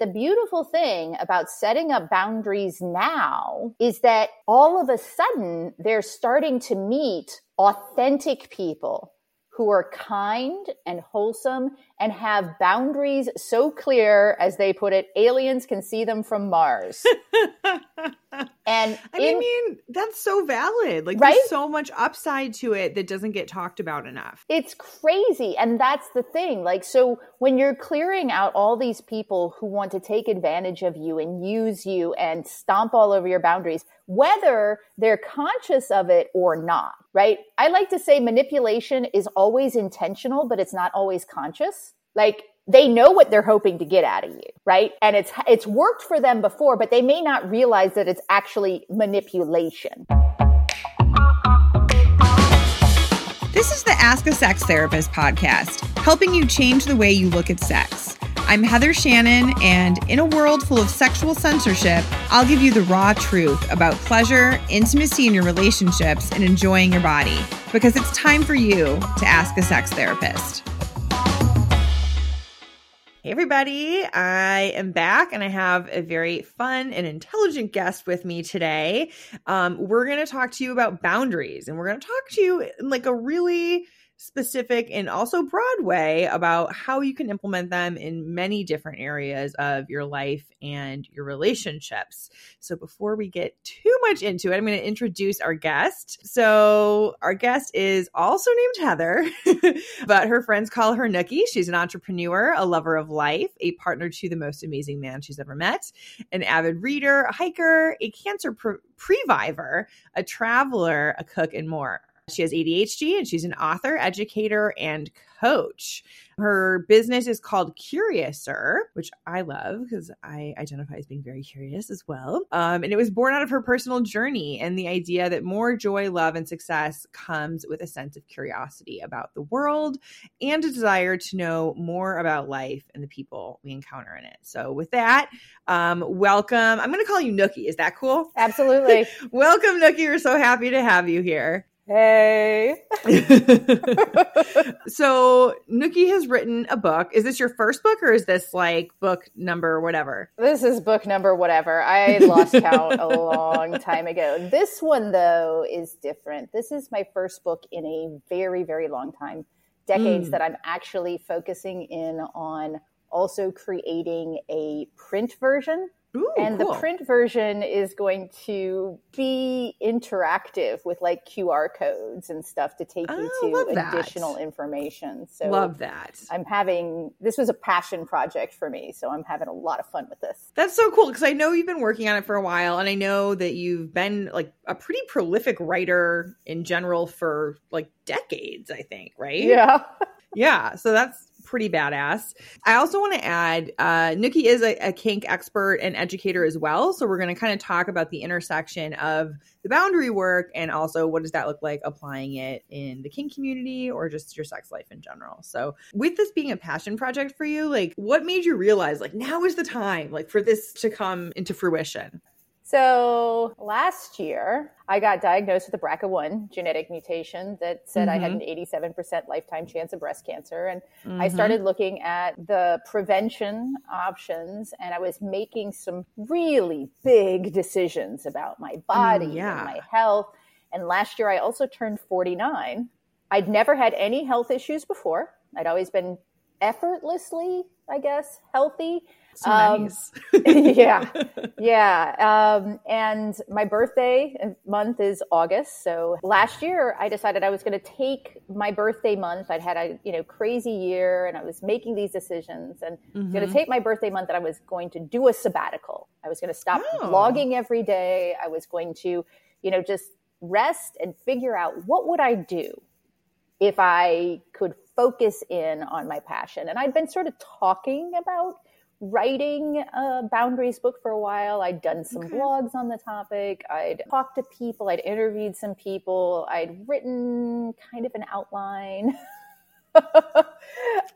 The beautiful thing about setting up boundaries now is that all of a sudden they're starting to meet authentic people who are kind and wholesome and have boundaries so clear, as they put it, aliens can see them from Mars. and I in, mean, that's so valid. Like, right? there's so much upside to it that doesn't get talked about enough. It's crazy. And that's the thing. Like, so when you're clearing out all these people who want to take advantage of you and use you and stomp all over your boundaries, whether they're conscious of it or not, right? I like to say manipulation is always intentional, but it's not always conscious. Like they know what they're hoping to get out of you, right? And it's it's worked for them before, but they may not realize that it's actually manipulation. This is the Ask a Sex Therapist podcast, helping you change the way you look at sex. I'm Heather Shannon, and in a world full of sexual censorship, I'll give you the raw truth about pleasure, intimacy in your relationships, and enjoying your body. Because it's time for you to ask a sex therapist. Hey, everybody. I am back and I have a very fun and intelligent guest with me today. Um, we're going to talk to you about boundaries and we're going to talk to you in like a really specific and also broad way about how you can implement them in many different areas of your life and your relationships. So, before we get too much into it, I'm going to introduce our guest. So, our guest is also named Heather, but her friends call her Nookie. She's an entrepreneur, a lover of life, a partner to the most amazing man she's ever met, an avid reader, a hiker, a cancer pre- previvor, a traveler, a cook, and more. She has ADHD and she's an author, educator, and coach. Her business is called Curiouser, which I love because I identify as being very curious as well. Um, and it was born out of her personal journey and the idea that more joy, love, and success comes with a sense of curiosity about the world and a desire to know more about life and the people we encounter in it. So, with that, um, welcome. I'm going to call you Nookie. Is that cool? Absolutely. welcome, Nookie. We're so happy to have you here. Hey. so Nookie has written a book. Is this your first book or is this like book number whatever? This is book number whatever. I lost count a long time ago. This one though is different. This is my first book in a very, very long time. Decades mm. that I'm actually focusing in on also creating a print version Ooh, and cool. the print version is going to be interactive with like QR codes and stuff to take you oh, to additional information. So love that. I'm having this was a passion project for me, so I'm having a lot of fun with this. That's so cool because I know you've been working on it for a while, and I know that you've been like a pretty prolific writer in general for like decades. I think, right? Yeah. yeah. So that's pretty badass. I also want to add, uh, Nookie is a, a kink expert and educator as well. So we're going to kind of talk about the intersection of the boundary work and also what does that look like applying it in the kink community or just your sex life in general. So with this being a passion project for you, like what made you realize like now is the time like for this to come into fruition? So last year, I got diagnosed with a BRCA1 genetic mutation that said mm-hmm. I had an 87% mm-hmm. lifetime chance of breast cancer. And mm-hmm. I started looking at the prevention options and I was making some really big decisions about my body mm, yeah. and my health. And last year, I also turned 49. I'd never had any health issues before. I'd always been effortlessly, I guess, healthy. So um, nice. yeah. Yeah. Um, and my birthday month is August. So last year I decided I was going to take my birthday month. I'd had a, you know, crazy year and I was making these decisions and mm-hmm. going to take my birthday month and I was going to do a sabbatical. I was going to stop oh. blogging every day. I was going to, you know, just rest and figure out what would I do if I could focus in on my passion. And I'd been sort of talking about writing a boundaries book for a while. I'd done some okay. blogs on the topic. I'd talked to people. I'd interviewed some people. I'd written kind of an outline. okay.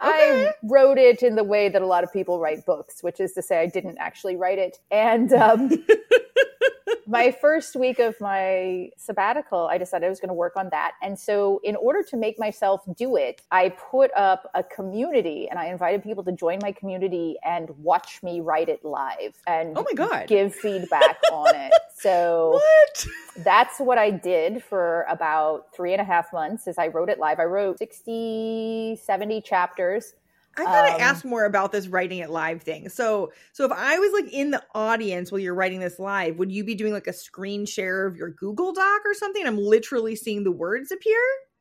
I wrote it in the way that a lot of people write books, which is to say, I didn't actually write it. And um, my first week of my sabbatical, I decided I was going to work on that. And so, in order to make myself do it, I put up a community and I invited people to join my community and watch me write it live and oh my God. give feedback on it. So, what? that's what I did for about three and a half months as I wrote it live. I wrote 60, 70 chapters. I gotta Um, ask more about this writing it live thing. So, so if I was like in the audience while you're writing this live, would you be doing like a screen share of your Google Doc or something? I'm literally seeing the words appear.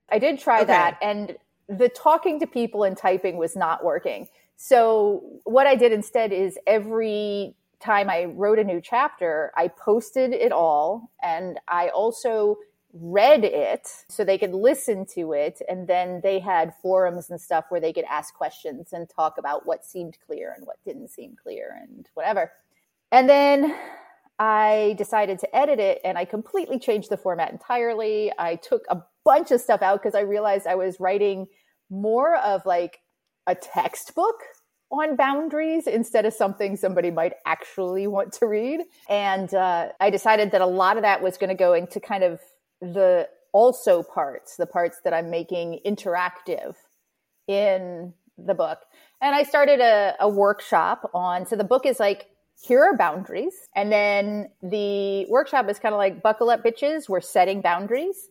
I did try Okay. that, and the talking to people and typing was not working. So, what I did instead is every time I wrote a new chapter, I posted it all, and I also read it so they could listen to it. And then they had forums and stuff where they could ask questions and talk about what seemed clear and what didn't seem clear and whatever. And then I decided to edit it and I completely changed the format entirely. I took a bunch of stuff out because I realized I was writing more of like a textbook on boundaries instead of something somebody might actually want to read. And uh, I decided that a lot of that was going to go into kind of the also parts, the parts that I'm making interactive in the book. And I started a, a workshop on, so the book is like, here are boundaries. And then the workshop is kind of like, buckle up, bitches, we're setting boundaries.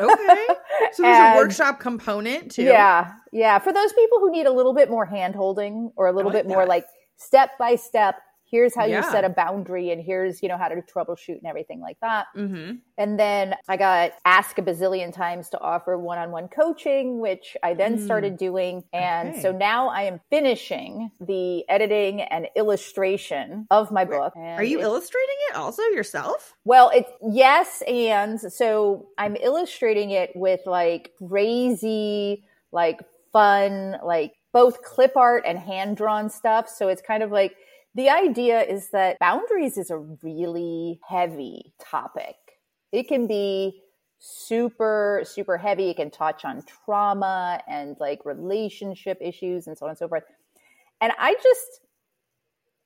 Okay. So there's And- a workshop component too. Yeah. Yeah. For those people who need a little bit more hand holding or a little like bit more like step by step, here's how Yeah. you set a boundary and here's, you know, how to troubleshoot and everything like that. Mm-hmm. And then I got asked a bazillion times to offer one on one coaching, which I then Mm. started doing. And Okay. so now I am finishing the editing and illustration of my book. Are you illustrating it also yourself? well, it's yes, and so I'm illustrating it with like crazy, like fun, like both clip art and hand drawn stuff. So it's kind of like the idea is that boundaries is a really heavy topic. It can be super, super heavy. It can touch on trauma and like relationship issues and so on and so forth. And I just,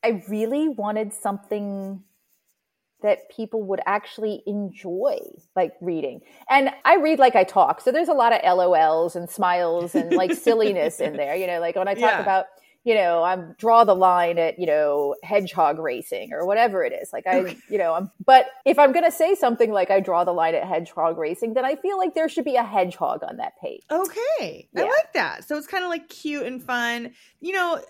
I really wanted something that people would actually enjoy like reading. And I read like I talk. So there's a lot of LOLs and smiles and like silliness in there. You know, like when I talk Yeah. about, you know, I'm draw the line at, you know, hedgehog racing or whatever it is. Like I, you know, I'm, but if I'm going to say something like I draw the line at hedgehog racing, then I feel like there should be a hedgehog on that page. Okay. I like that. So it's kind of like cute and fun. You know,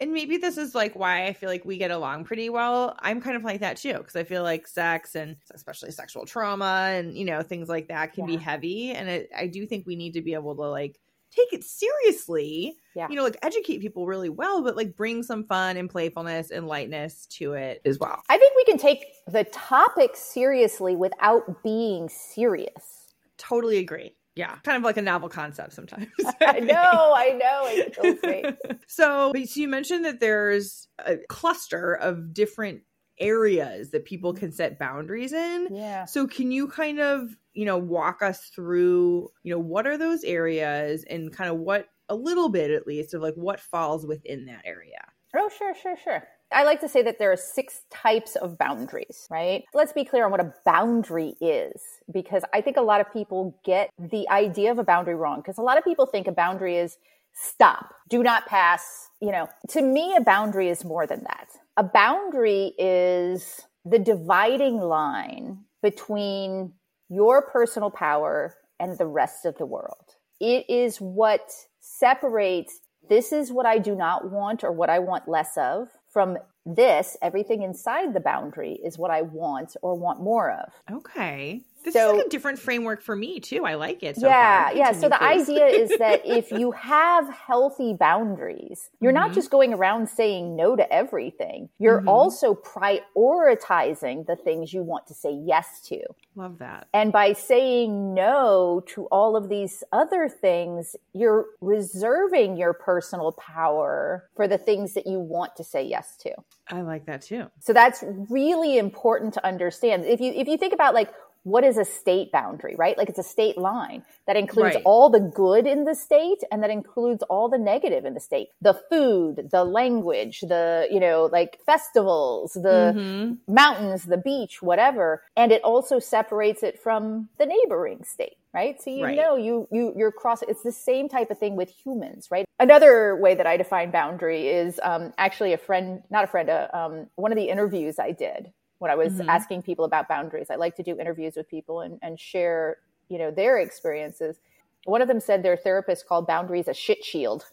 and maybe this is like why I feel like we get along pretty well. I'm kind of like that too because I feel like sex and especially sexual trauma and you know things like that can be heavy, and it, I do think we need to be able to like take it seriously. Yeah. You know, like educate people really well, but like bring some fun and playfulness and lightness to it as well. I think we can take the topic seriously without being serious. Totally agree. Yeah, kind of like a novel concept sometimes. I know, I know. It so, so you mentioned that there's a cluster of different areas that people mm-hmm. can set boundaries in. Yeah. So, can you kind of, you know, walk us through, you know, what are those areas and kind of what a little bit at least of like what falls within that area? Oh, sure, sure, sure. I like to say that there are six types of boundaries, right? Let's be clear on what a boundary is, because I think a lot of people get the idea of a boundary wrong. Because a lot of people think a boundary is stop, do not pass. You know, to me, a boundary is more than that. A boundary is the dividing line between your personal power and the rest of the world. It is what separates this is what I do not want or what I want less of from this, everything inside the boundary is what I want or want more of. Okay. This So- is like a different framework for me too. I like it. So yeah, far. yeah. So the please. idea is that if you have healthy boundaries, you're not Mhm. just going around saying no to everything. You're Mhm. also prioritizing the things you want to say yes to. love that. And by saying no to all of these other things, you're reserving your personal power for the things that you want to say yes to. I like that too. So that's really important to understand. If you if you think about like what is a state boundary, right? Like it's a state line that includes Right. all the good in the state and that includes all the negative in the state. The food, the language, the, you know, like festivals, the Mhm. mountains, the beach, whatever. And it also separates it from the neighboring state, right? So you Right. know you you you're cross it's the same type of thing with humans, right? Another way that I define boundary is um, actually a friend, not a friend, uh, um, one of the interviews I did when I was Mhm. asking people about boundaries. I like to do interviews with people and, and share, you know, their experiences. One of them said their therapist called boundaries a shit shield.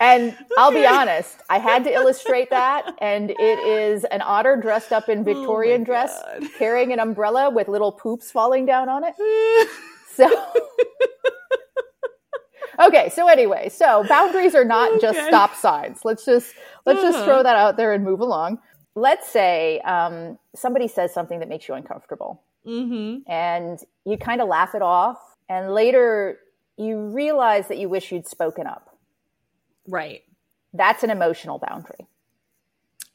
And I'll be honest, I had to illustrate that. And it is an otter dressed up in Victorian Oh dress, God. carrying an umbrella with little poops falling down on it. So, okay. So anyway, so boundaries are not just stop signs. Let's just let's just Uh-huh. throw that out there and move along. Let's say um, somebody says something that makes you uncomfortable, hmm and you kind of laugh it off, and later you realize that you wish you'd spoken up. Right. That's an emotional boundary.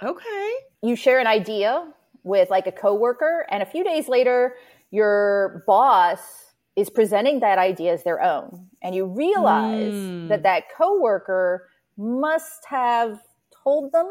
Okay. you share an idea with like a coworker and a few days later your boss is presenting that idea as their own and you realize Mm. that that coworker must have told them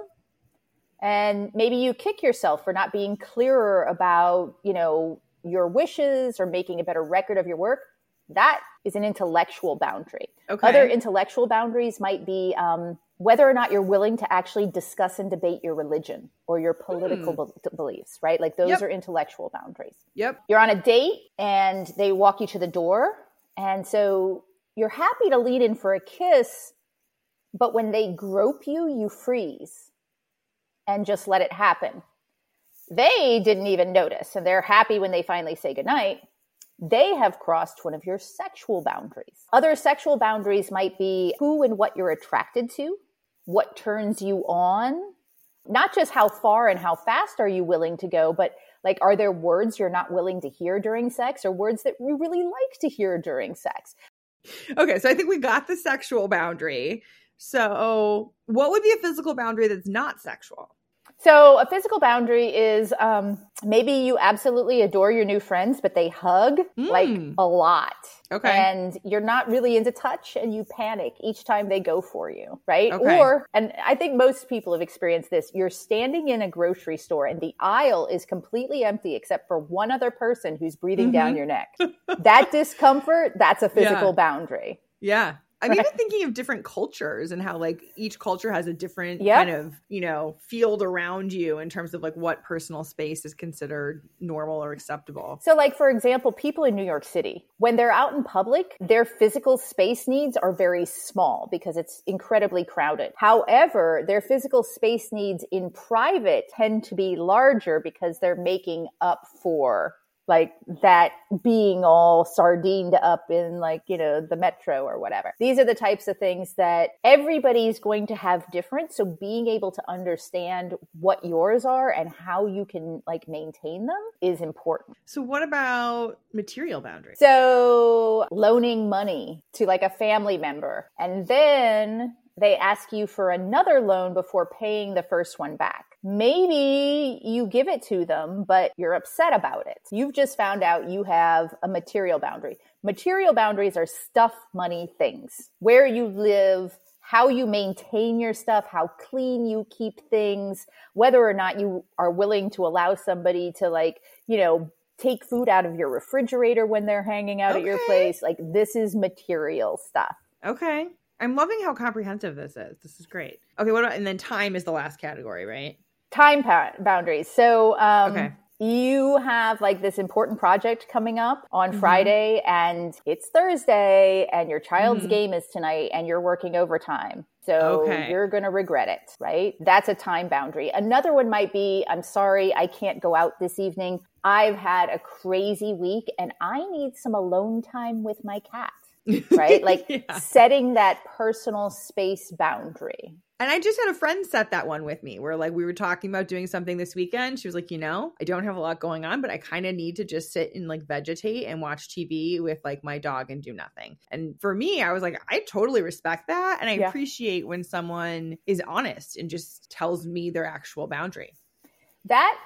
and maybe you kick yourself for not being clearer about you know your wishes or making a better record of your work that is an intellectual boundary Okay. other intellectual boundaries might be um, whether or not you're willing to actually discuss and debate your religion or your hmm. political be- beliefs, right? Like those Yep. are intellectual boundaries. Yep. You're on a date and they walk you to the door. And so you're happy to lead in for a kiss, but when they grope you, you freeze and just let it happen. They didn't even notice and they're happy when they finally say goodnight they have crossed one of your sexual boundaries. Other sexual boundaries might be who and what you're attracted to, what turns you on, not just how far and how fast are you willing to go, but like, are there words you're not willing to hear during sex or words that you really like to hear during sex? Okay. So I think we got the sexual boundary. So what would be a physical boundary that's not sexual? So, a physical boundary is um, maybe you absolutely adore your new friends, but they hug like Mm. a lot. Okay. And you're not really into touch and you panic each time they go for you, right? Okay. Or, and I think most people have experienced this, you're standing in a grocery store and the aisle is completely empty except for one other person who's breathing down Mhm. your neck. that discomfort, that's a physical Yeah. boundary. Yeah. I'm Right. even thinking of different cultures and how like each culture has a different Yep. kind of, you know, field around you in terms of like what personal space is considered normal or acceptable. So, like, for example, people in New York City, when they're out in public, their physical space needs are very small because it's incredibly crowded. However, their physical space needs in private tend to be larger because they're making up for like that being all sardined up in like, you know, the metro or whatever. These are the types of things that everybody's going to have different. So being able to understand what yours are and how you can like maintain them is important. So what about material boundaries? So loaning money to like a family member and then they ask you for another loan before paying the first one back. Maybe you give it to them, but you're upset about it. You've just found out you have a material boundary. Material boundaries are stuff money things. Where you live, how you maintain your stuff, how clean you keep things, whether or not you are willing to allow somebody to like, you know, take food out of your refrigerator when they're hanging out at your place. Like this is material stuff. Okay. I'm loving how comprehensive this is. This is great. Okay, what about and then time is the last category, right? Time pa- boundaries. So, um, Okay. you have like this important project coming up on Mhm. Friday and it's Thursday and your child's Mhm. game is tonight and you're working overtime. So Okay. you're going to regret it, right? That's a time boundary. Another one might be, I'm sorry, I can't go out this evening. I've had a crazy week and I need some alone time with my cat, right? Like Yeah. setting that personal space boundary. And I just had a friend set that one with me where like we were talking about doing something this weekend. She was like, you know, I don't have a lot going on, but I kind of need to just sit and like vegetate and watch TV with like my dog and do nothing. And for me, I was like, I totally respect that. And I Yeah. appreciate when someone is honest and just tells me their actual boundary. That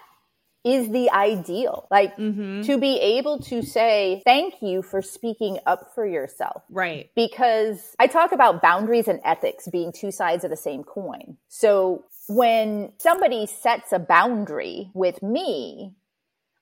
is the ideal. Like mm-hmm. to be able to say, thank you for speaking up for yourself. Right. Because I talk about boundaries and ethics being two sides of the same coin. So when somebody sets a boundary with me,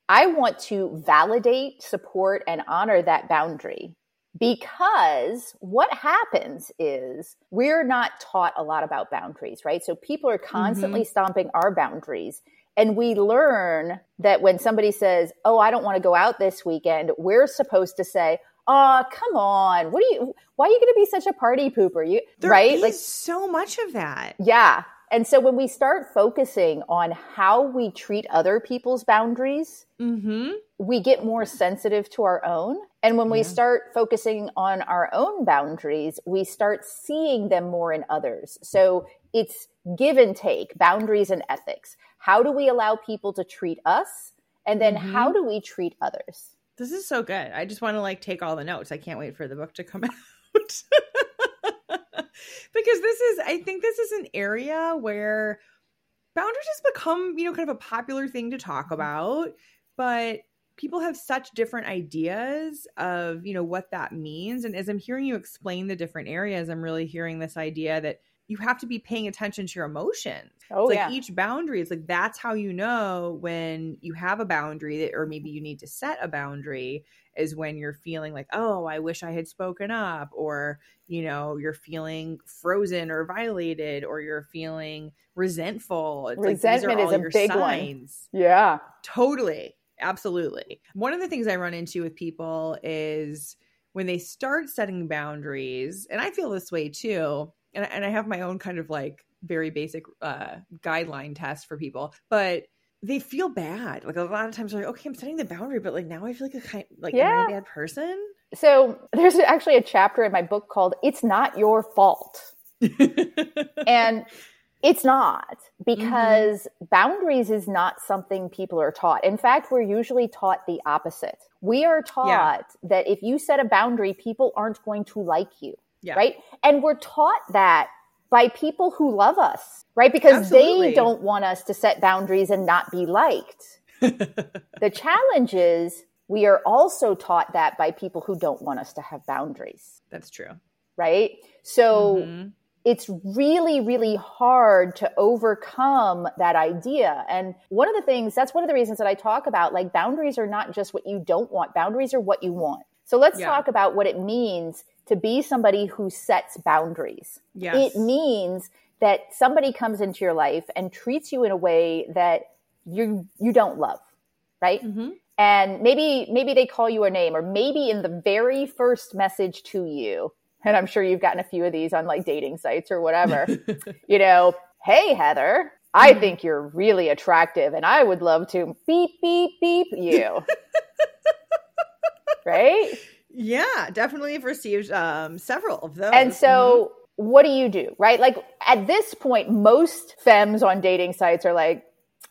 I want to validate, support, and honor that boundary because what happens is we're not taught a lot about boundaries, right? So people are constantly mm-hmm. stomping our boundaries. And we learn that when somebody says, Oh, I don't want to go out this weekend, we're supposed to say, Oh, come on. What are you, why are you going to be such a party pooper? You, there right? like so much of that. Yeah. And so when we start focusing on how we treat other people's boundaries, mm-hmm. we get more sensitive to our own. And when yeah. we start focusing on our own boundaries, we start seeing them more in others. So it's give and take, boundaries and ethics. How do we allow people to treat us? And then mm-hmm. how do we treat others? This is so good. I just want to like take all the notes. I can't wait for the book to come out. because this is I think this is an area where boundaries has become, you know, kind of a popular thing to talk mm-hmm. about, but people have such different ideas of, you know, what that means and as I'm hearing you explain the different areas, I'm really hearing this idea that you have to be paying attention to your emotions. Oh, it's like yeah. each boundary, it's like that's how you know when you have a boundary that, or maybe you need to set a boundary is when you're feeling like, oh, I wish I had spoken up, or, you know, you're feeling frozen or violated, or you're feeling resentful. It's Resentment like, is a big signs. one. Yeah. Totally. Absolutely. One of the things I run into with people is when they start setting boundaries, and I feel this way too and, and I have my own kind of like very basic uh, guideline test for people, but they feel bad. Like a lot of times, they're like, okay, I'm setting the boundary, but like now I feel like a kind, like yeah. am I a bad person? So there's actually a chapter in my book called "It's Not Your Fault," and it's not because mm-hmm. boundaries is not something people are taught. In fact, we're usually taught the opposite. We are taught yeah. that if you set a boundary, people aren't going to like you. Yeah. Right. And we're taught that by people who love us, right? Because Absolutely. they don't want us to set boundaries and not be liked. the challenge is we are also taught that by people who don't want us to have boundaries. That's true. Right. So mm-hmm. it's really, really hard to overcome that idea. And one of the things, that's one of the reasons that I talk about like boundaries are not just what you don't want, boundaries are what you want. So let's yeah. talk about what it means to be somebody who sets boundaries. Yes. It means that somebody comes into your life and treats you in a way that you you don't love, right? Mm-hmm. And maybe maybe they call you a name or maybe in the very first message to you, and I'm sure you've gotten a few of these on like dating sites or whatever. you know, hey Heather, I mm-hmm. think you're really attractive and I would love to beep beep beep you. right? Yeah, definitely have received um, several of those. And so, mm-hmm. what do you do, right? Like at this point, most femmes on dating sites are like,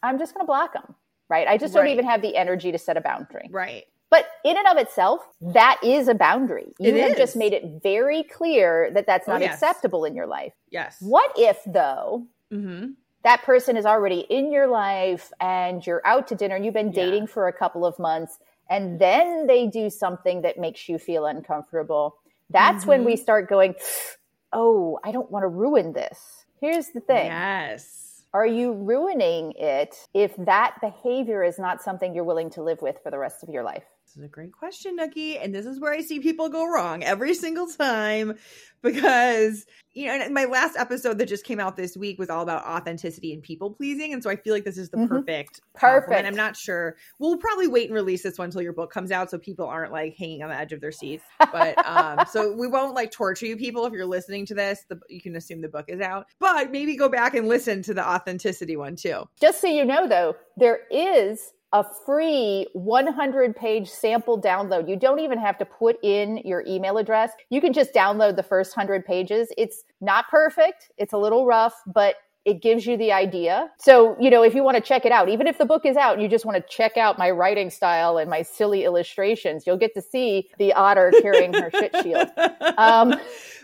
I'm just going to block them, right? I just don't even have the energy to set a boundary. Right. But in and of itself, that is a boundary. You it have is. just made it very clear that that's oh, not oh, yes. acceptable in your life. Yes. What if, though, mm-hmm. that person is already in your life and you're out to dinner and you've been dating yeah. for a couple of months and then they do something that makes you feel uncomfortable, that's mm-hmm. when we mm-hmm. start going, oh, I don't want to ruin this. Here's the thing. Yes. Are you ruining it if that behavior is not something you're willing to live with for the rest of your life? This is a great question, Nookie. And this is where I see people go wrong every single time because, you know, my last episode that just came out this week was all about authenticity and people pleasing. And so I feel like this is the mm-hmm. perfect. Perfect. I'm not sure. We'll probably wait and release this one until your book comes out so people aren't like hanging on the edge of their seats. But um, so we won't like torture you people if you're listening to this. The, you can assume the book is out. But maybe go back and listen to the authenticity one too. Just so you know, though, there is a free 100 page sample download. You don't even have to put in your email address. You can just download the first 100 pages. It's not perfect, it's a little rough, but it gives you the idea. So, you know, if you want to check it out, even if the book is out and you just want to check out my writing style and my silly illustrations, you'll get to see the otter carrying her shit shield. Um,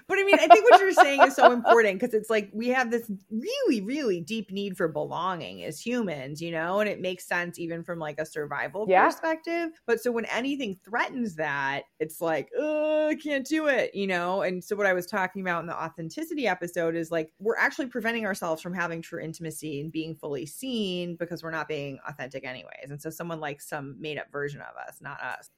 But I mean, I think what you're saying is so important because it's like we have this really, really deep need for belonging as humans, you know, and it makes sense even from like a survival yeah. perspective. But so when anything threatens that, it's like, oh, I can't do it, you know? And so what I was talking about in the authenticity episode is like we're actually preventing ourselves from having true intimacy and being fully seen because we're not being authentic anyways. And so someone likes some made up version of us, not us.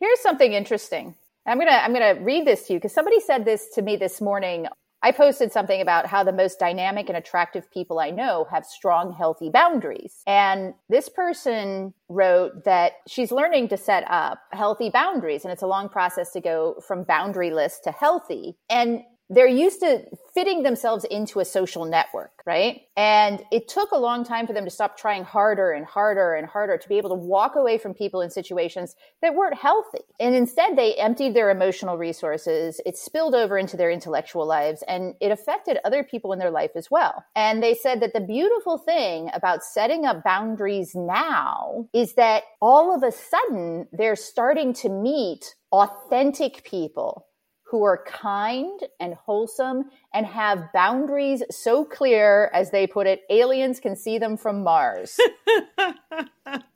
Here's something interesting. I'm going to I'm to read this to you because somebody said this to me this morning. I posted something about how the most dynamic and attractive people I know have strong, healthy boundaries. And this person wrote that she's learning to set up healthy boundaries. And it's a long process to go from boundaryless to healthy. And they're used to fitting themselves into a social network, right? And it took a long time for them to stop trying harder and harder and harder to be able to walk away from people in situations that weren't healthy. And instead, they emptied their emotional resources. It spilled over into their intellectual lives and it affected other people in their life as well. And they said that the beautiful thing about setting up boundaries now is that all of a sudden they're starting to meet authentic people who are kind and wholesome and have boundaries so clear, as they put it, aliens can see them from Mars.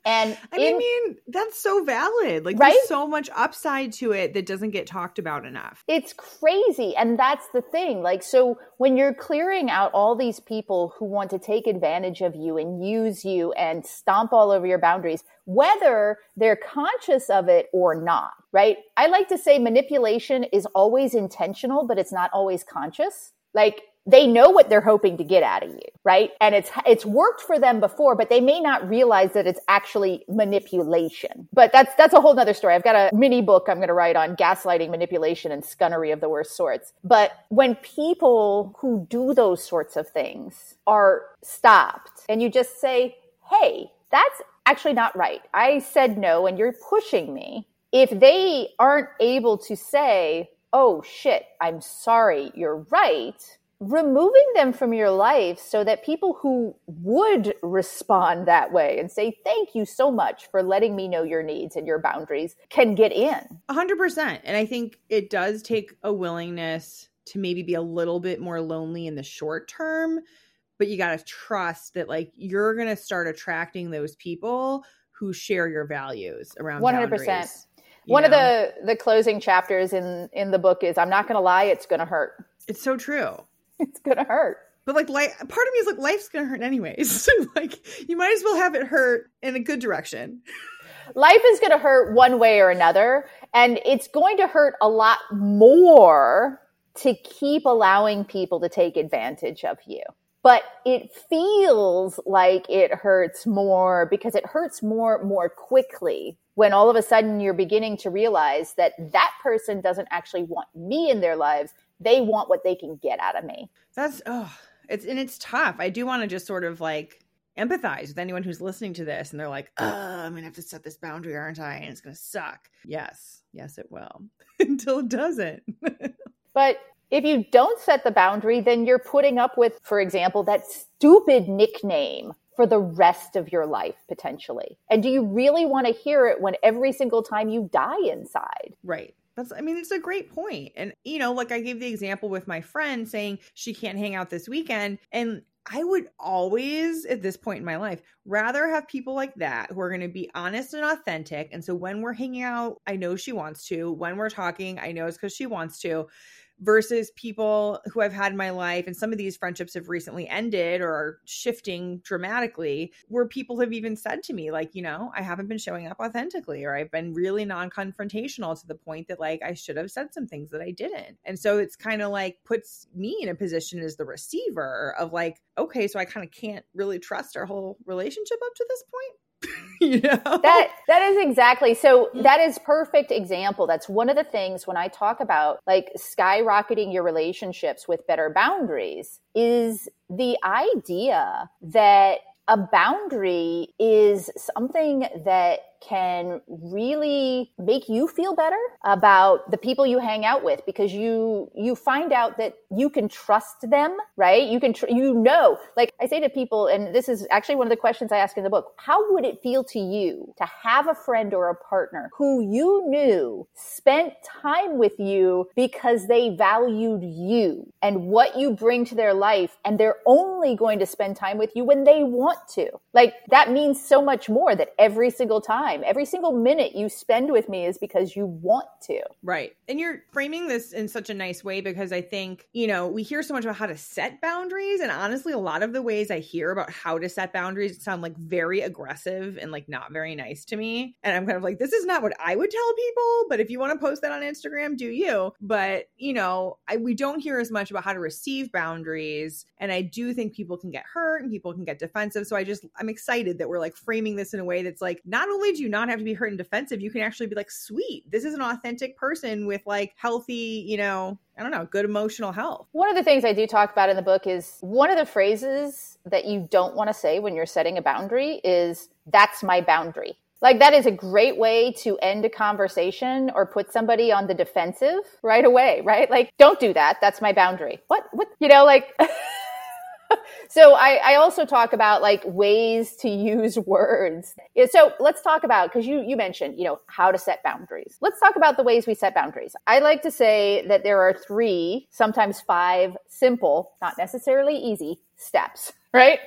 and I in, mean, that's so valid. Like, right? there's so much upside to it that doesn't get talked about enough. It's crazy. And that's the thing. Like, so when you're clearing out all these people who want to take advantage of you and use you and stomp all over your boundaries, whether they're conscious of it or not, right? I like to say manipulation is always intentional, but it's not always conscious. Like they know what they're hoping to get out of you, right? And it's it's worked for them before, but they may not realize that it's actually manipulation. But that's that's a whole nother story. I've got a mini book I'm going to write on gaslighting, manipulation, and scunnery of the worst sorts. But when people who do those sorts of things are stopped, and you just say, "Hey, that's actually not right. I said no, and you're pushing me." If they aren't able to say, oh shit, I'm sorry, you're right, removing them from your life so that people who would respond that way and say, thank you so much for letting me know your needs and your boundaries can get in. 100%. And I think it does take a willingness to maybe be a little bit more lonely in the short term, but you got to trust that like you're going to start attracting those people who share your values around 100%. Boundaries. One know? of the the closing chapters in in the book is I'm not going to lie, it's going to hurt. It's so true. It's going to hurt. But like, like, part of me is like, life's going to hurt anyways. like, you might as well have it hurt in a good direction. Life is going to hurt one way or another, and it's going to hurt a lot more to keep allowing people to take advantage of you but it feels like it hurts more because it hurts more more quickly when all of a sudden you're beginning to realize that that person doesn't actually want me in their lives. They want what they can get out of me. That's oh it's and it's tough. I do want to just sort of like empathize with anyone who's listening to this and they're like oh i'm gonna have to set this boundary aren't i? And it's gonna suck. Yes yes it will. Until it doesn't. But if you don't set the boundary, then you're putting up with, for example, that stupid nickname for the rest of your life potentially. And do you really want to hear it when every single time you die inside? Right. That's, I mean, it's a great point. And, you know, like I gave the example with my friend saying she can't hang out this weekend. And I would always, at this point in my life, rather have people like that who are going to be honest and authentic. And so when we're hanging out, I know she wants to. When we're talking, I know it's because she wants to versus people who I've had in my life. And some of these friendships have recently ended or are shifting dramatically, where people have even said to me, like, you know, I haven't been showing up authentically, or I've been really non confrontational to the point that, like, I should have said some things that I didn't. And so it's kind of like puts me in a position as the receiver of, like, okay, so I kind of can't really trust our whole relationship up to this point you know? That that is exactly so that is perfect example. That's one of the things when I talk about like skyrocketing your relationships with better boundaries is the idea that a boundary is something that can really make you feel better about the people you hang out with because you you find out that you can trust them, right? You can tr- you know, like I say to people and this is actually one of the questions I ask in the book, how would it feel to you to have a friend or a partner who you knew spent time with you because they valued you and what you bring to their life and they're only going to spend time with you when they want to. Like that means so much more that every single time, every single minute you spend with me is because you want to. Right. And you're framing this in such a nice way because I think, you know, we hear so much about how to set boundaries. And honestly, a lot of the ways I hear about how to set boundaries sound like very aggressive and like not very nice to me. And I'm kind of like, this is not what I would tell people. But if you want to post that on Instagram, do you? But, you know, I, we don't hear as much about how to receive boundaries. And I do think people can get hurt and people can get defensive. So I just, I'm excited that we're like framing this in a way that's like, not only do you not have to be hurt and defensive, you can actually be like, sweet, this is an authentic person with like healthy, you know, I don't know, good emotional health. One of the things I do talk about in the book is one of the phrases that you don't want to say when you're setting a boundary is, that's my boundary. Like that is a great way to end a conversation or put somebody on the defensive right away, right? Like, don't do that. That's my boundary. What, what, you know, like, so I, I, also talk about like ways to use words. So let's talk about because you you mentioned you know how to set boundaries. Let's talk about the ways we set boundaries. I like to say that there are three, sometimes five, simple, not necessarily easy steps. Right.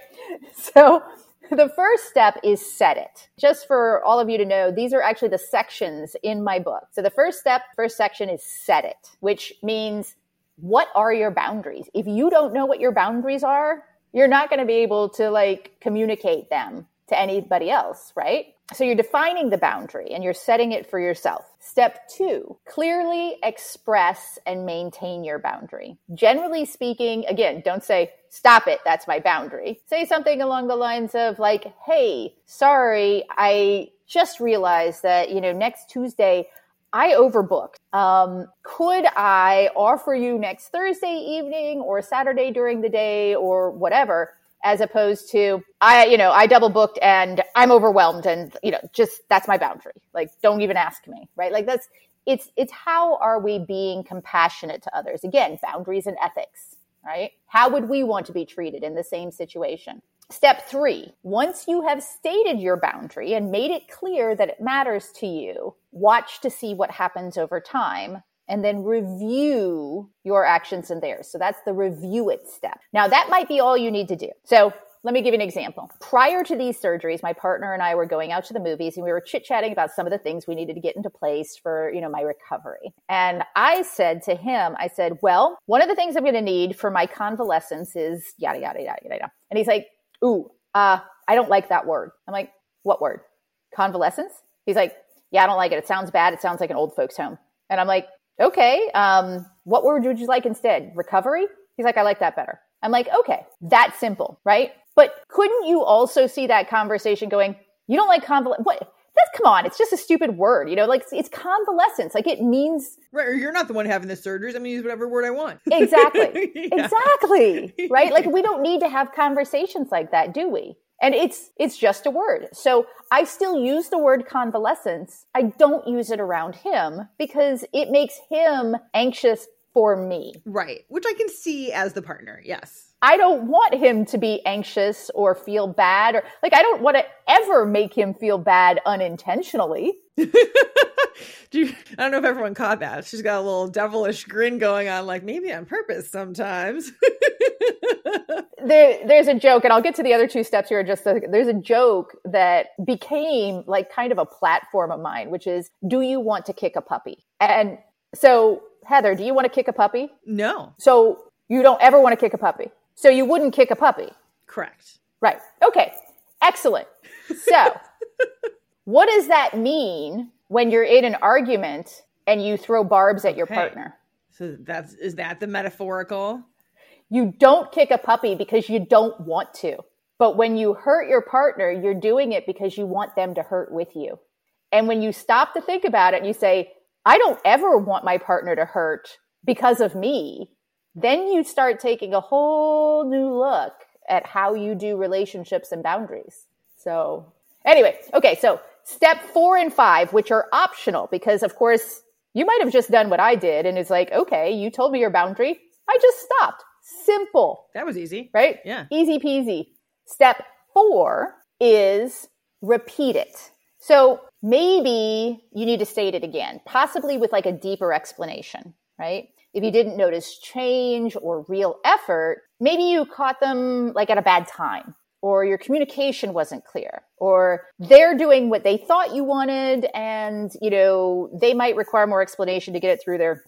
So the first step is set it. Just for all of you to know, these are actually the sections in my book. So the first step, first section is set it, which means what are your boundaries? If you don't know what your boundaries are, you're not going to be able to like communicate them to anybody else, right? So you're defining the boundary and you're setting it for yourself. Step two, clearly express and maintain your boundary. Generally speaking, again, don't say, stop it, that's my boundary. Say something along the lines of like, hey, sorry, I just realized that, you know, next Tuesday, I overbooked. Um, could I offer you next Thursday evening or Saturday during the day or whatever? As opposed to I, you know, I double booked and I'm overwhelmed and, you know, just that's my boundary. Like, don't even ask me, right? Like that's, it's, it's how are we being compassionate to others? Again, boundaries and ethics, right? How would we want to be treated in the same situation? Step three, once you have stated your boundary and made it clear that it matters to you, watch to see what happens over time and then review your actions and theirs. So that's the review it step. Now that might be all you need to do. So let me give you an example. Prior to these surgeries, my partner and I were going out to the movies and we were chit chatting about some of the things we needed to get into place for, you know, my recovery. And I said to him, I said, well, one of the things I'm going to need for my convalescence is yada, yada, yada, yada. And he's like, ooh, uh, I don't like that word. I'm like, what word? Convalescence? He's like, yeah, I don't like it. It sounds bad. It sounds like an old folks home. And I'm like, okay, um, what word would you like instead? Recovery? He's like, I like that better. I'm like, okay, that's simple, right? But couldn't you also see that conversation going, you don't like convalescence? That's come on, it's just a stupid word, you know. Like it's, it's convalescence, like it means. Right, or you're not the one having the surgeries. I'm gonna use whatever word I want. Exactly, yeah. exactly. Right, like we don't need to have conversations like that, do we? And it's it's just a word. So I still use the word convalescence. I don't use it around him because it makes him anxious for me. Right, which I can see as the partner. Yes. I don't want him to be anxious or feel bad or like I don't want to ever make him feel bad unintentionally. Do you, I don't know if everyone caught that. She's got a little devilish grin going on, like maybe on purpose sometimes. there, there's a joke, and I'll get to the other two steps here. Just a, there's a joke that became like kind of a platform of mine, which is, "Do you want to kick a puppy?" And so, Heather, do you want to kick a puppy? No. So you don't ever want to kick a puppy. So you wouldn't kick a puppy. Correct. Right. Okay. Excellent. So, what does that mean when you're in an argument and you throw barbs at your okay. partner? So that's is that the metaphorical? You don't kick a puppy because you don't want to. But when you hurt your partner, you're doing it because you want them to hurt with you. And when you stop to think about it and you say, I don't ever want my partner to hurt because of me, then you start taking a whole new look at how you do relationships and boundaries. So, anyway, okay, so step four and five, which are optional, because of course you might have just done what I did and it's like, okay, you told me your boundary. I just stopped. Simple. That was easy. Right? Yeah. Easy peasy. Step four is repeat it. So maybe you need to state it again, possibly with like a deeper explanation, right? If you didn't notice change or real effort, maybe you caught them like at a bad time or your communication wasn't clear or they're doing what they thought you wanted and you know they might require more explanation to get it through their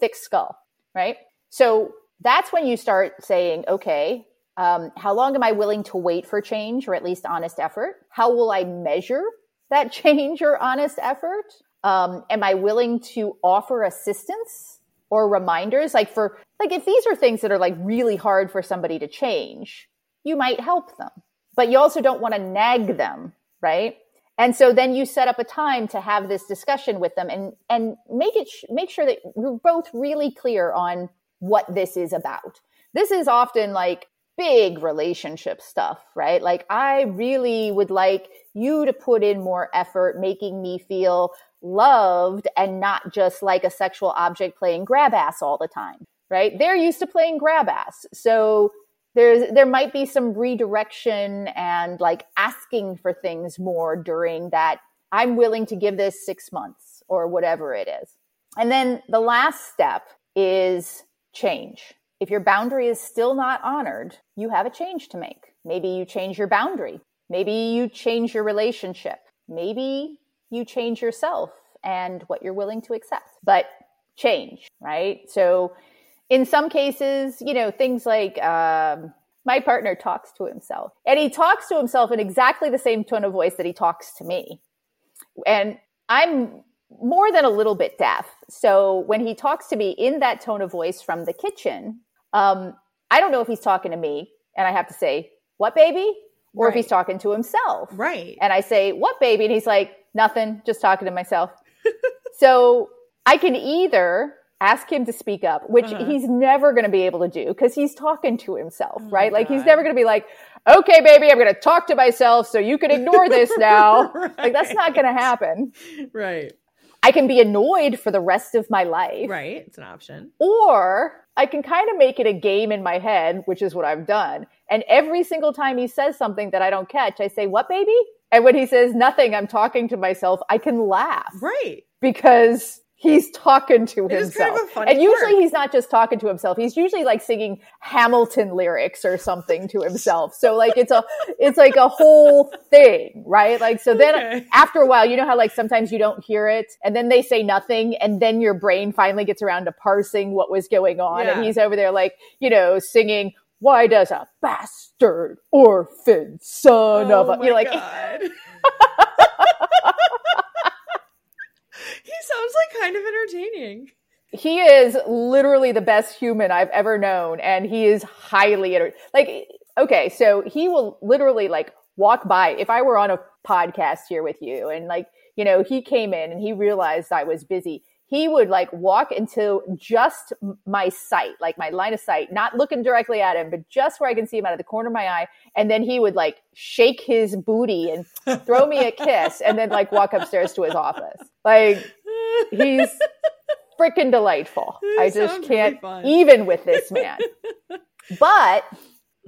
thick skull right so that's when you start saying okay um, how long am i willing to wait for change or at least honest effort how will i measure that change or honest effort um, am i willing to offer assistance or reminders like for like if these are things that are like really hard for somebody to change you might help them, but you also don't want to nag them, right? And so then you set up a time to have this discussion with them and, and make it, make sure that you're both really clear on what this is about. This is often like big relationship stuff, right? Like I really would like you to put in more effort making me feel loved and not just like a sexual object playing grab ass all the time, right? They're used to playing grab ass. So there's there might be some redirection and like asking for things more during that i'm willing to give this six months or whatever it is and then the last step is change if your boundary is still not honored you have a change to make. Maybe you change your boundary. Maybe you change your relationship. Maybe you change yourself and what you're willing to accept. But change right? So in some cases, you know, things like um, my partner talks to himself, and he talks to himself in exactly the same tone of voice that he talks to me. And I'm more than a little bit deaf. So when he talks to me in that tone of voice from the kitchen, um, I don't know if he's talking to me, and I have to say, What, baby? Or right. if he's talking to himself. Right. And I say, What, baby? And he's like, Nothing, just talking to myself. so I can either ask him to speak up, which uh-huh. he's never going to be able to do because he's talking to himself, oh right? Like he's never going to be like, okay, baby, I'm going to talk to myself so you can ignore this now. right. Like that's not going to happen. Right. I can be annoyed for the rest of my life. Right. It's an option. Or I can kind of make it a game in my head, which is what I've done. And every single time he says something that I don't catch, I say, what, baby? And when he says nothing, I'm talking to myself, I can laugh. Right. Because he's talking to himself. Kind of and usually he's not just talking to himself. He's usually like singing Hamilton lyrics or something to himself. So like it's a it's like a whole thing, right? Like so then okay. after a while, you know how like sometimes you don't hear it and then they say nothing and then your brain finally gets around to parsing what was going on yeah. and he's over there like, you know, singing why does a bastard orphan son oh of a you're like sounds like kind of entertaining. He is literally the best human I've ever known, and he is highly like okay. So he will literally like walk by if I were on a podcast here with you, and like you know he came in and he realized I was busy he would like walk into just my sight, like my line of sight, not looking directly at him, but just where I can see him out of the corner of my eye. And then he would like shake his booty and throw me a kiss and then like walk upstairs to his office. Like he's freaking delightful. I just can't really even with this man. But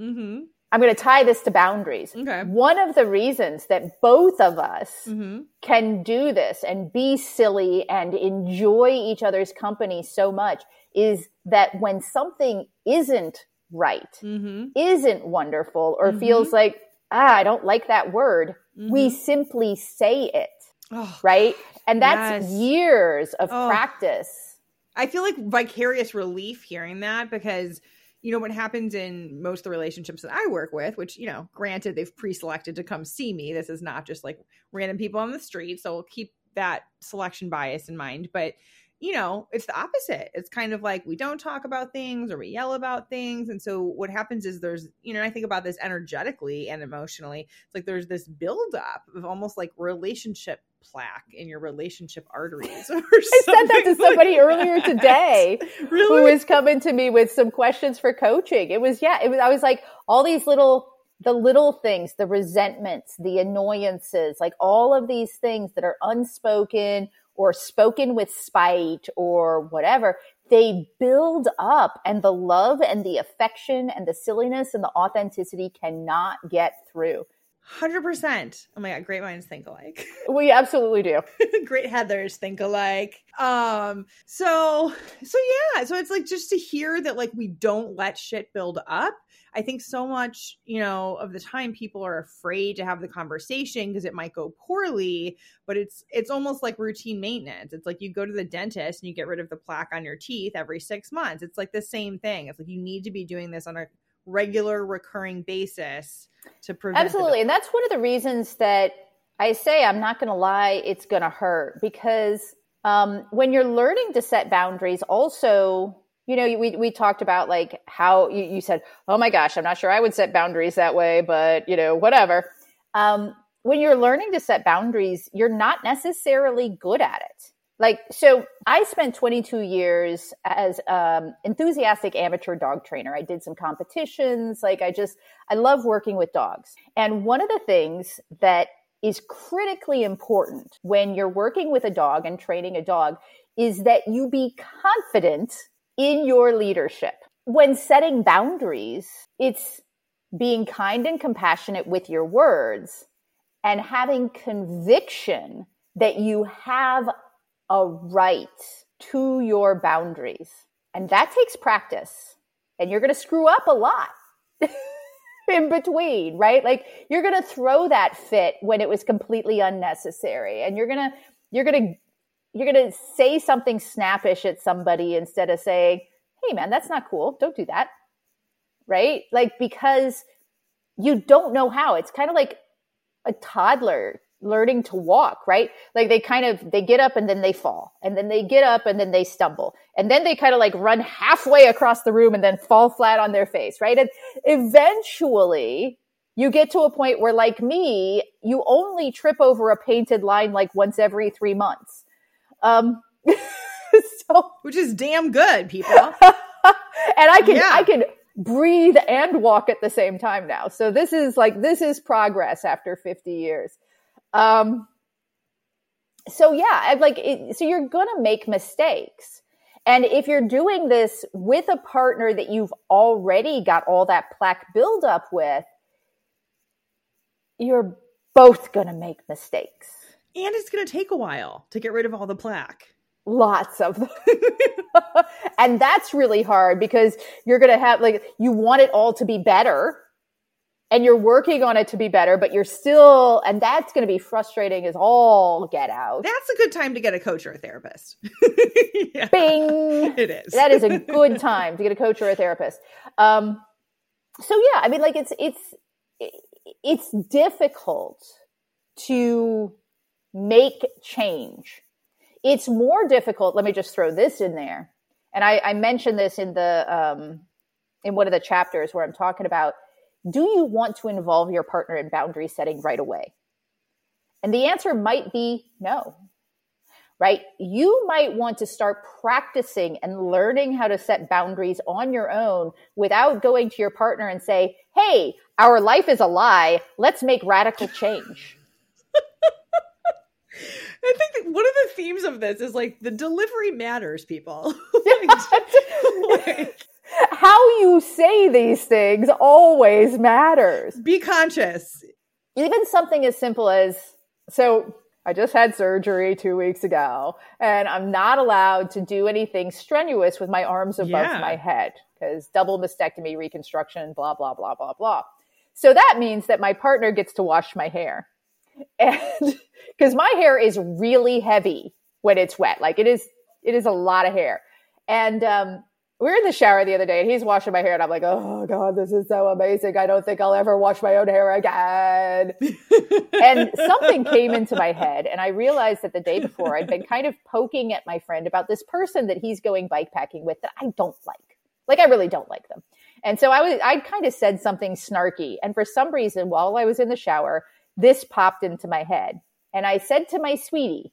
mm-hmm. I'm going to tie this to boundaries. Okay. One of the reasons that both of us mm-hmm. can do this and be silly and enjoy each other's company so much is that when something isn't right, mm-hmm. isn't wonderful, or mm-hmm. feels like, ah, I don't like that word, we mm-hmm. simply say it. Oh, right. And that's yes. years of oh. practice. I feel like vicarious relief hearing that because you know what happens in most of the relationships that I work with, which you know, granted they've pre-selected to come see me. This is not just like random people on the street, so we'll keep that selection bias in mind. But you know, it's the opposite. It's kind of like we don't talk about things or we yell about things. And so what happens is there's, you know, I think about this energetically and emotionally. It's like there's this buildup of almost like relationship plaque in your relationship arteries. I said that to somebody like earlier that. today really? who was coming to me with some questions for coaching. It was, yeah, it was, I was like, all these little the little things, the resentments, the annoyances, like all of these things that are unspoken or spoken with spite or whatever, they build up and the love and the affection and the silliness and the authenticity cannot get through. Hundred percent. Oh my god, great minds think alike. We absolutely do. great Heathers think alike. Um, so so yeah, so it's like just to hear that like we don't let shit build up. I think so much, you know, of the time people are afraid to have the conversation because it might go poorly, but it's it's almost like routine maintenance. It's like you go to the dentist and you get rid of the plaque on your teeth every 6 months. It's like the same thing. It's like you need to be doing this on a regular recurring basis to prevent absolutely and that's one of the reasons that i say i'm not going to lie it's going to hurt because um, when you're learning to set boundaries also you know we, we talked about like how you, you said oh my gosh i'm not sure i would set boundaries that way but you know whatever. Um, when you're learning to set boundaries you're not necessarily good at it. Like so i spent 22 years as um enthusiastic amateur dog trainer. I did some competitions. Like i just i love working with dogs. And one of the things that is critically important when you're working with a dog and training a dog is that you be confident in your leadership when setting boundaries it's being kind and compassionate with your words and having conviction that you have a right to your boundaries. And that takes practice. And you're going to screw up a lot in between, right? Like you're going to throw that fit when it was completely unnecessary. And you're going to, you're going to, you're going to say something snappish at somebody instead of saying, Hey man, that's not cool. Don't do that. Right? Like because you don't know how. It's kind of like a toddler learning to walk, right? Like they kind of they get up and then they fall. And then they get up and then they stumble. And then they kind of like run halfway across the room and then fall flat on their face, right? And eventually you get to a point where like me, you only trip over a painted line like once every 3 months. Um so which is damn good, people. and I can yeah. I can breathe and walk at the same time now. So this is like this is progress after 50 years. Um, so yeah, I'm like, it, so you're gonna make mistakes. And if you're doing this with a partner that you've already got all that plaque buildup with, you're both gonna make mistakes. And it's gonna take a while to get rid of all the plaque. Lots of them. and that's really hard because you're gonna have like you want it all to be better and you're working on it to be better, but you're still, and that's going to be frustrating as all get out. That's a good time to get a coach or a therapist. yeah. Bing! It is. that is a good time to get a coach or a therapist. Um, so yeah, I mean, like it's, it's, it's difficult to make change. It's more difficult. Let me just throw this in there. And I, I mentioned this in the, um, in one of the chapters where I'm talking about do you want to involve your partner in boundary setting right away? And the answer might be no, right? You might want to start practicing and learning how to set boundaries on your own without going to your partner and say, Hey, our life is a lie. Let's make radical change. I think one of the themes of this is like the delivery matters, people. like, like, how you say these things always matters. Be conscious. Even something as simple as so I just had surgery two weeks ago, and I'm not allowed to do anything strenuous with my arms above yeah. my head because double mastectomy, reconstruction, blah, blah, blah, blah, blah. So that means that my partner gets to wash my hair. And because my hair is really heavy when it's wet, like it is, it is a lot of hair. And um, we were in the shower the other day and he's washing my hair and I'm like, oh God, this is so amazing. I don't think I'll ever wash my own hair again. and something came into my head and I realized that the day before I'd been kind of poking at my friend about this person that he's going bike packing with that I don't like. Like I really don't like them. And so I was, I kind of said something snarky. And for some reason, while I was in the shower, this popped into my head. And I said to my sweetie,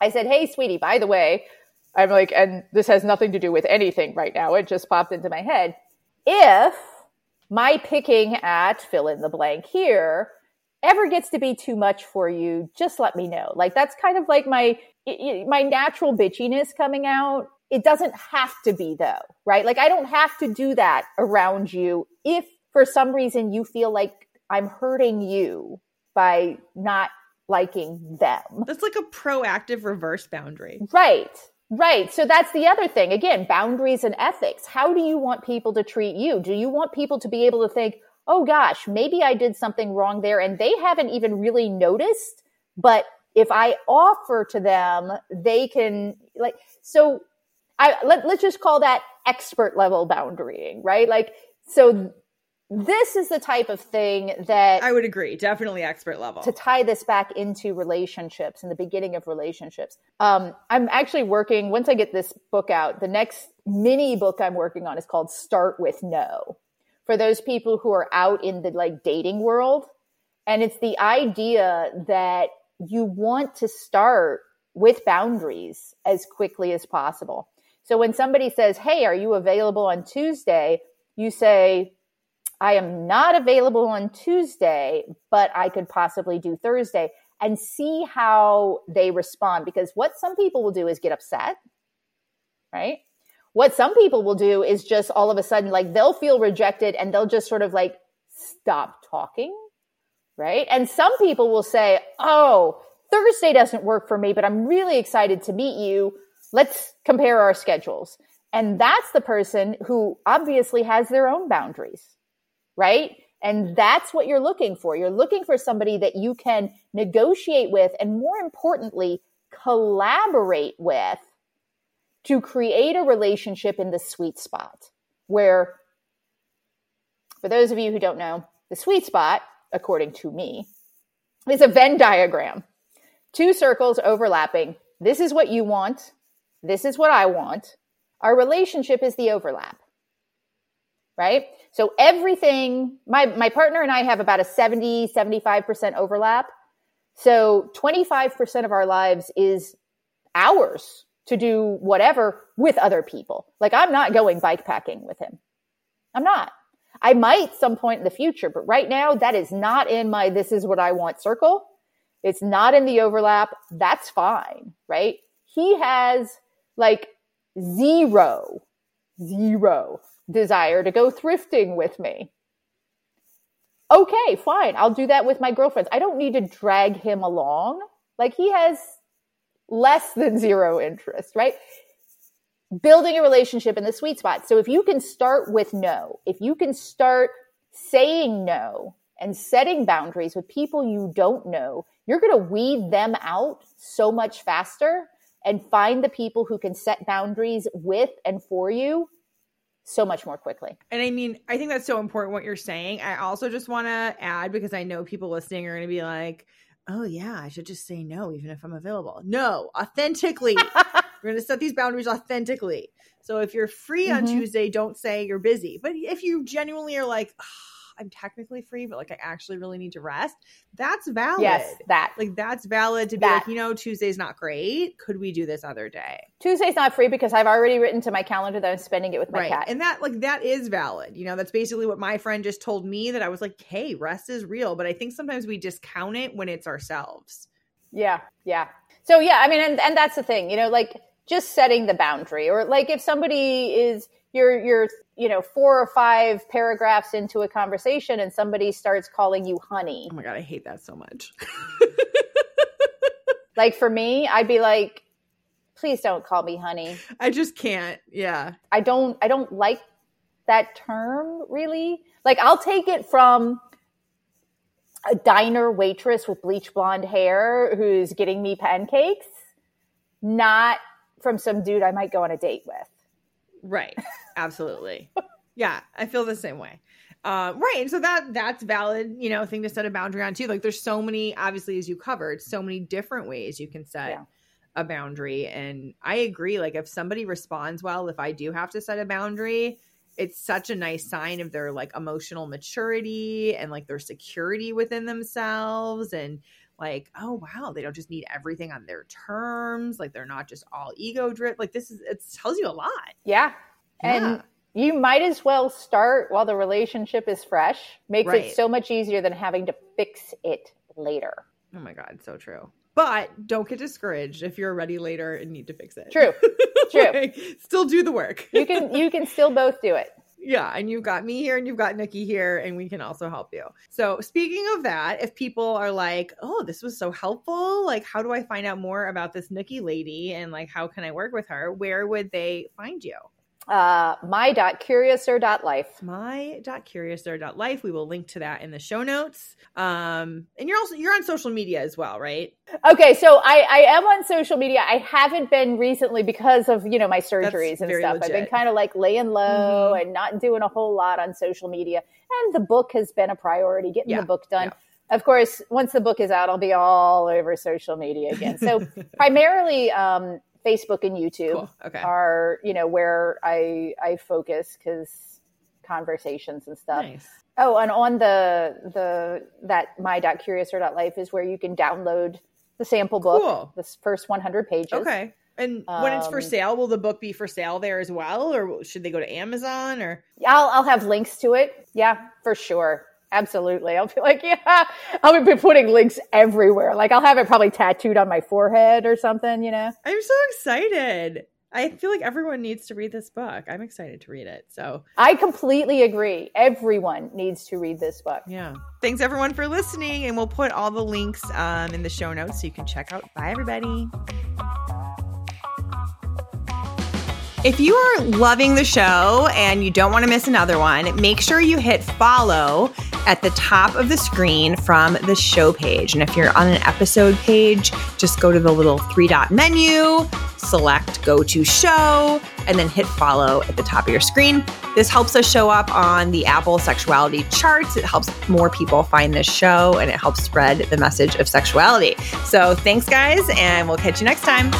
I said, Hey, sweetie, by the way, I'm like, and this has nothing to do with anything right now. It just popped into my head. If my picking at fill in the blank here ever gets to be too much for you, just let me know. Like that's kind of like my my natural bitchiness coming out. It doesn't have to be though, right? Like I don't have to do that around you if for some reason you feel like I'm hurting you by not liking them. That's like a proactive reverse boundary. Right. Right. So that's the other thing. Again, boundaries and ethics. How do you want people to treat you? Do you want people to be able to think, oh gosh, maybe I did something wrong there and they haven't even really noticed, but if I offer to them, they can like, so I, let, let's just call that expert level boundarying, right? Like, so this is the type of thing that I would agree, definitely expert level. To tie this back into relationships and the beginning of relationships. Um, I'm actually working, once I get this book out, the next mini book I'm working on is called Start with No. For those people who are out in the like dating world. And it's the idea that you want to start with boundaries as quickly as possible. So when somebody says, Hey, are you available on Tuesday? You say, I am not available on Tuesday, but I could possibly do Thursday and see how they respond. Because what some people will do is get upset, right? What some people will do is just all of a sudden, like they'll feel rejected and they'll just sort of like stop talking, right? And some people will say, Oh, Thursday doesn't work for me, but I'm really excited to meet you. Let's compare our schedules. And that's the person who obviously has their own boundaries right? And that's what you're looking for. You're looking for somebody that you can negotiate with and more importantly, collaborate with to create a relationship in the sweet spot where, for those of you who don't know, the sweet spot, according to me, is a Venn diagram. Two circles overlapping. This is what you want. This is what I want. Our relationship is the overlap right? So everything, my, my partner and I have about a 70, 75% overlap. So 25% of our lives is ours to do whatever with other people. Like I'm not going bike packing with him. I'm not. I might some point in the future, but right now that is not in my this is what I want circle. It's not in the overlap. That's fine, right? He has like zero, zero desire to go thrifting with me. Okay, fine. I'll do that with my girlfriends. I don't need to drag him along. Like he has less than zero interest, right? Building a relationship in the sweet spot. So if you can start with no, if you can start saying no and setting boundaries with people you don't know, you're going to weed them out so much faster and find the people who can set boundaries with and for you so much more quickly. And I mean, I think that's so important what you're saying. I also just want to add because I know people listening are going to be like, "Oh yeah, I should just say no even if I'm available." No, authentically. We're going to set these boundaries authentically. So if you're free mm-hmm. on Tuesday, don't say you're busy. But if you genuinely are like, oh, I'm technically free, but like I actually really need to rest. That's valid. Yes, that. Like that's valid to be that. like, you know, Tuesday's not great. Could we do this other day? Tuesday's not free because I've already written to my calendar that I'm spending it with my right. cat. And that like that is valid. You know, that's basically what my friend just told me that I was like, hey, rest is real. But I think sometimes we discount it when it's ourselves. Yeah. Yeah. So yeah, I mean, and, and that's the thing, you know, like just setting the boundary or like if somebody is you're you're you know four or five paragraphs into a conversation and somebody starts calling you honey. Oh my god i hate that so much. Like for me i'd be like please don't call me honey. I just can't yeah. I don't i don't like that term really. Like i'll take it from a diner waitress with bleach blonde hair who's getting me pancakes not from some dude i might go on a date with Right. Absolutely. yeah, I feel the same way. Uh, right. And so that that's valid, you know, thing to set a boundary on too. Like there's so many, obviously, as you covered, so many different ways you can set yeah. a boundary. And I agree. Like if somebody responds well, if I do have to set a boundary, it's such a nice sign of their like emotional maturity and like their security within themselves and like oh wow they don't just need everything on their terms like they're not just all ego driven like this is it tells you a lot yeah, yeah. and you might as well start while the relationship is fresh. Makes Right. it so much easier than having to fix it later. Oh my god, so true. But don't get discouraged if you're ready later and need to fix it. True. True. Like, still do the work. You can you can still both do it. Yeah, and you've got me here and you've got Nookie here, and we can also help you. So, speaking of that, if people are like, oh, this was so helpful, like, how do I find out more about this Nookie lady and like, how can I work with her? Where would they find you? Uh, my.curiouser.life. My.curiouser.life. We will link to that in the show notes. Um, and you're also you're on social media as well, right? Okay, so I, I am on social media. I haven't been recently because of you know my surgeries and very stuff. I've been kind of like laying low Mhm. and not doing a whole lot on social media. And the book has been a priority, getting Yeah, the book done. Of course, once the book is out, I'll be all over social media again. So primarily um, Facebook and YouTube Cool. Okay. are you know where I I focus because conversations and stuff. Nice. Oh, and on the the that my.curiouser.life is where you can download the sample book, Cool. the first 100 pages. Okay. And when it's for Um, sale, will the book be for sale there as well, or should they go to Amazon? Or I'll I'll have links to it. Yeah, for sure. Absolutely. I'll be like, yeah, I'll be putting links everywhere. Like I'll have it probably tattooed on my forehead or something, you know? I'm so excited. I feel like everyone needs to read this book. I'm excited to read it. So, I completely agree. Everyone needs to read this book. yeah. Thanks everyone for listening. And we'll put all the links um, in the show notes so you can check out. Bye, everybody. If you are loving the show and you don't want to miss another one, make sure you hit follow at the top of the screen from the show page. And if you're on an episode page, just go to the little three dot menu, select go to show, and then hit follow at the top of your screen. This helps us show up on the Apple sexuality charts. It helps more people find this show and it helps spread the message of sexuality. So thanks, guys, and we'll catch you next time.